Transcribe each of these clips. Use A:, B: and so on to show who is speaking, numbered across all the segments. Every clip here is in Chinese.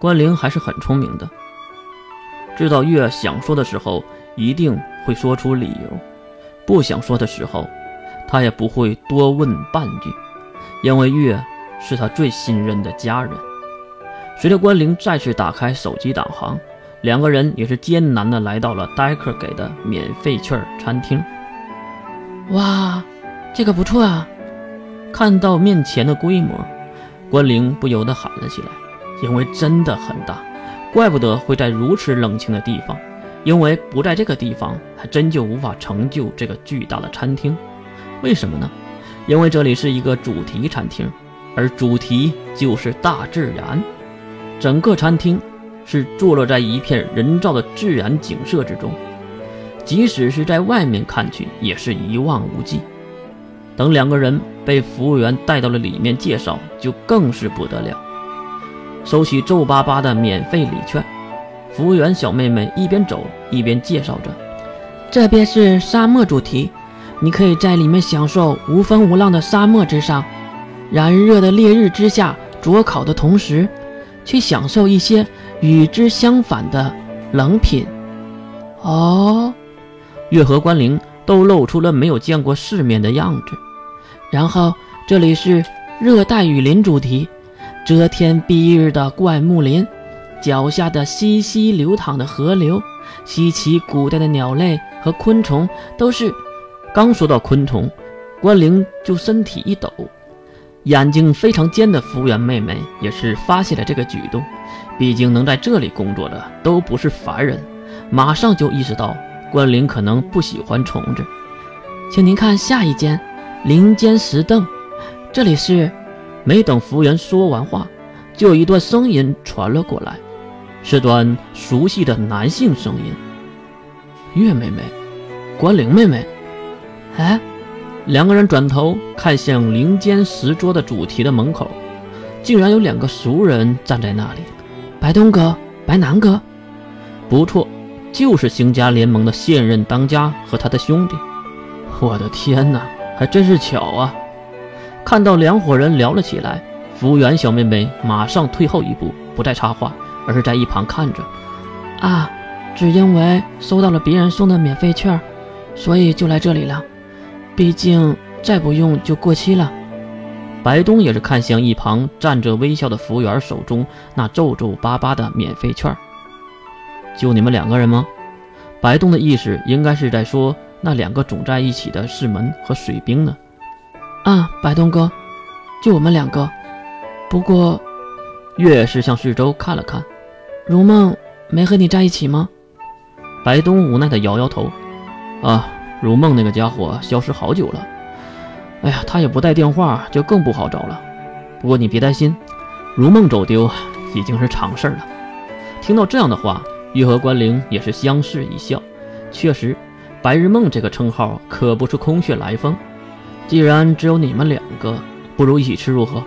A: 关灵还是很聪明的，知道月想说的时候一定会说出理由，不想说的时候，他也不会多问半句，因为月是他最信任的家人。随着关灵再次打开手机导航，两个人也是艰难的来到了戴克给的免费券餐厅。
B: 哇，这个不错啊！
A: 看到面前的规模，关灵不由得喊了起来，因为真的很大，怪不得会在如此冷清的地方。因为不在这个地方，还真就无法成就这个巨大的餐厅。为什么呢？因为这里是一个主题餐厅，而主题就是大自然。整个餐厅是坐落在一片人造的自然景色之中，即使是在外面看去，也是一望无际。等两个人被服务员带到了里面介绍，就更是不得了。收起皱巴巴的免费礼券，服务员小妹妹一边走一边介绍着：“
B: 这边是沙漠主题，你可以在里面享受无风无浪的沙漠之上，燃热的烈日之下灼烤的同时。”去享受一些与之相反的冷品。
A: 哦，月和关灵都露出了没有见过世面的样子。
B: 然后这里是热带雨林主题，遮天蔽日的灌木林，脚下的溪溪流淌的河流，稀奇古怪的鸟类和昆虫，都是。
A: 刚说到昆虫，关灵就身体一抖。眼睛非常尖的服务员妹妹也是发现了这个举动，毕竟能在这里工作的都不是凡人，马上就意识到关灵可能不喜欢虫子。
B: 请您看下一间，林间石凳。这里是……
A: 没等服务员说完话，就有一段声音传了过来，是段熟悉的男性声音。月妹妹，关灵妹妹，
B: 哎。
A: 两个人转头看向林间石桌的主题的门口，竟然有两个熟人站在那里。
B: 白东哥、白南哥，
A: 不错，就是星家联盟的现任当家和他的兄弟。我的天哪，还真是巧啊！看到两伙人聊了起来，服务员小妹妹马上退后一步，不再插话，而是在一旁看着。
B: 啊，只因为收到了别人送的免费券，所以就来这里了。毕竟再不用就过期了。
A: 白东也是看向一旁站着微笑的服务员手中那皱皱巴巴的免费券。就你们两个人吗？白东的意思应该是在说那两个总在一起的世门和水兵呢。
B: 啊，白东哥，就我们两个。不过，
A: 月是向四周看了看，
B: 如梦没和你在一起吗？
A: 白东无奈的摇摇头。啊。如梦那个家伙消失好久了，哎呀，他也不带电话，就更不好找了。不过你别担心，如梦走丢已经是常事了。听到这样的话，玉和关灵也是相视一笑。确实，白日梦这个称号可不是空穴来风。既然只有你们两个，不如一起吃如何？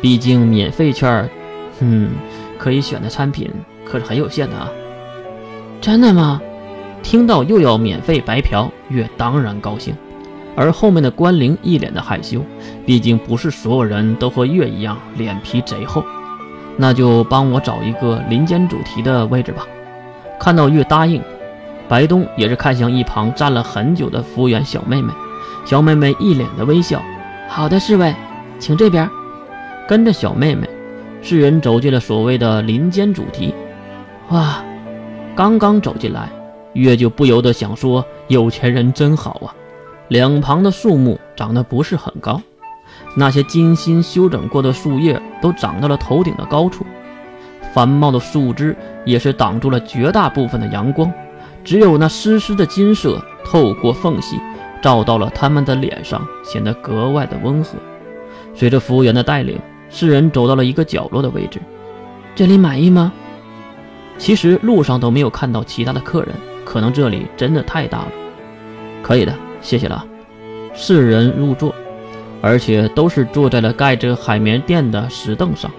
A: 毕竟免费券，嗯，可以选的餐品可是很有限的啊。
B: 真的吗？
A: 听到又要免费白嫖，月当然高兴，而后面的关灵一脸的害羞，毕竟不是所有人都和月一样脸皮贼厚。那就帮我找一个林间主题的位置吧。看到月答应，白东也是看向一旁站了很久的服务员小妹妹，小妹妹一脸的微笑。
B: 好的，侍卫，请这边。
A: 跟着小妹妹，世人走进了所谓的林间主题。哇，刚刚走进来。月就不由得想说：“有钱人真好啊！”两旁的树木长得不是很高，那些精心修整过的树叶都长到了头顶的高处，繁茂的树枝也是挡住了绝大部分的阳光，只有那湿湿的金色透过缝隙照到了他们的脸上，显得格外的温和。随着服务员的带领，四人走到了一个角落的位置。
B: 这里满意吗？
A: 其实路上都没有看到其他的客人。可能这里真的太大了，可以的，谢谢了。四人入座，而且都是坐在了盖着海绵垫的石凳上。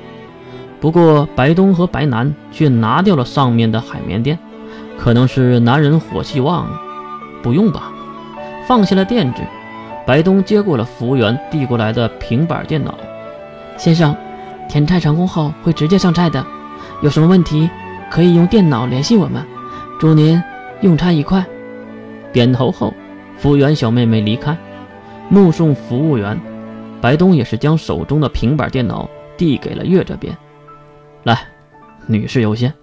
A: 不过白东和白南却拿掉了上面的海绵垫，可能是男人火气旺。不用吧？放下了垫子，白东接过了服务员递过来的平板电脑。
B: 先生，点菜成功后会直接上菜的，有什么问题可以用电脑联系我们。祝您用餐愉快。
A: 点头后，服务员小妹妹离开，目送服务员，白东也是将手中的平板电脑递给了月这边，来，女士优先。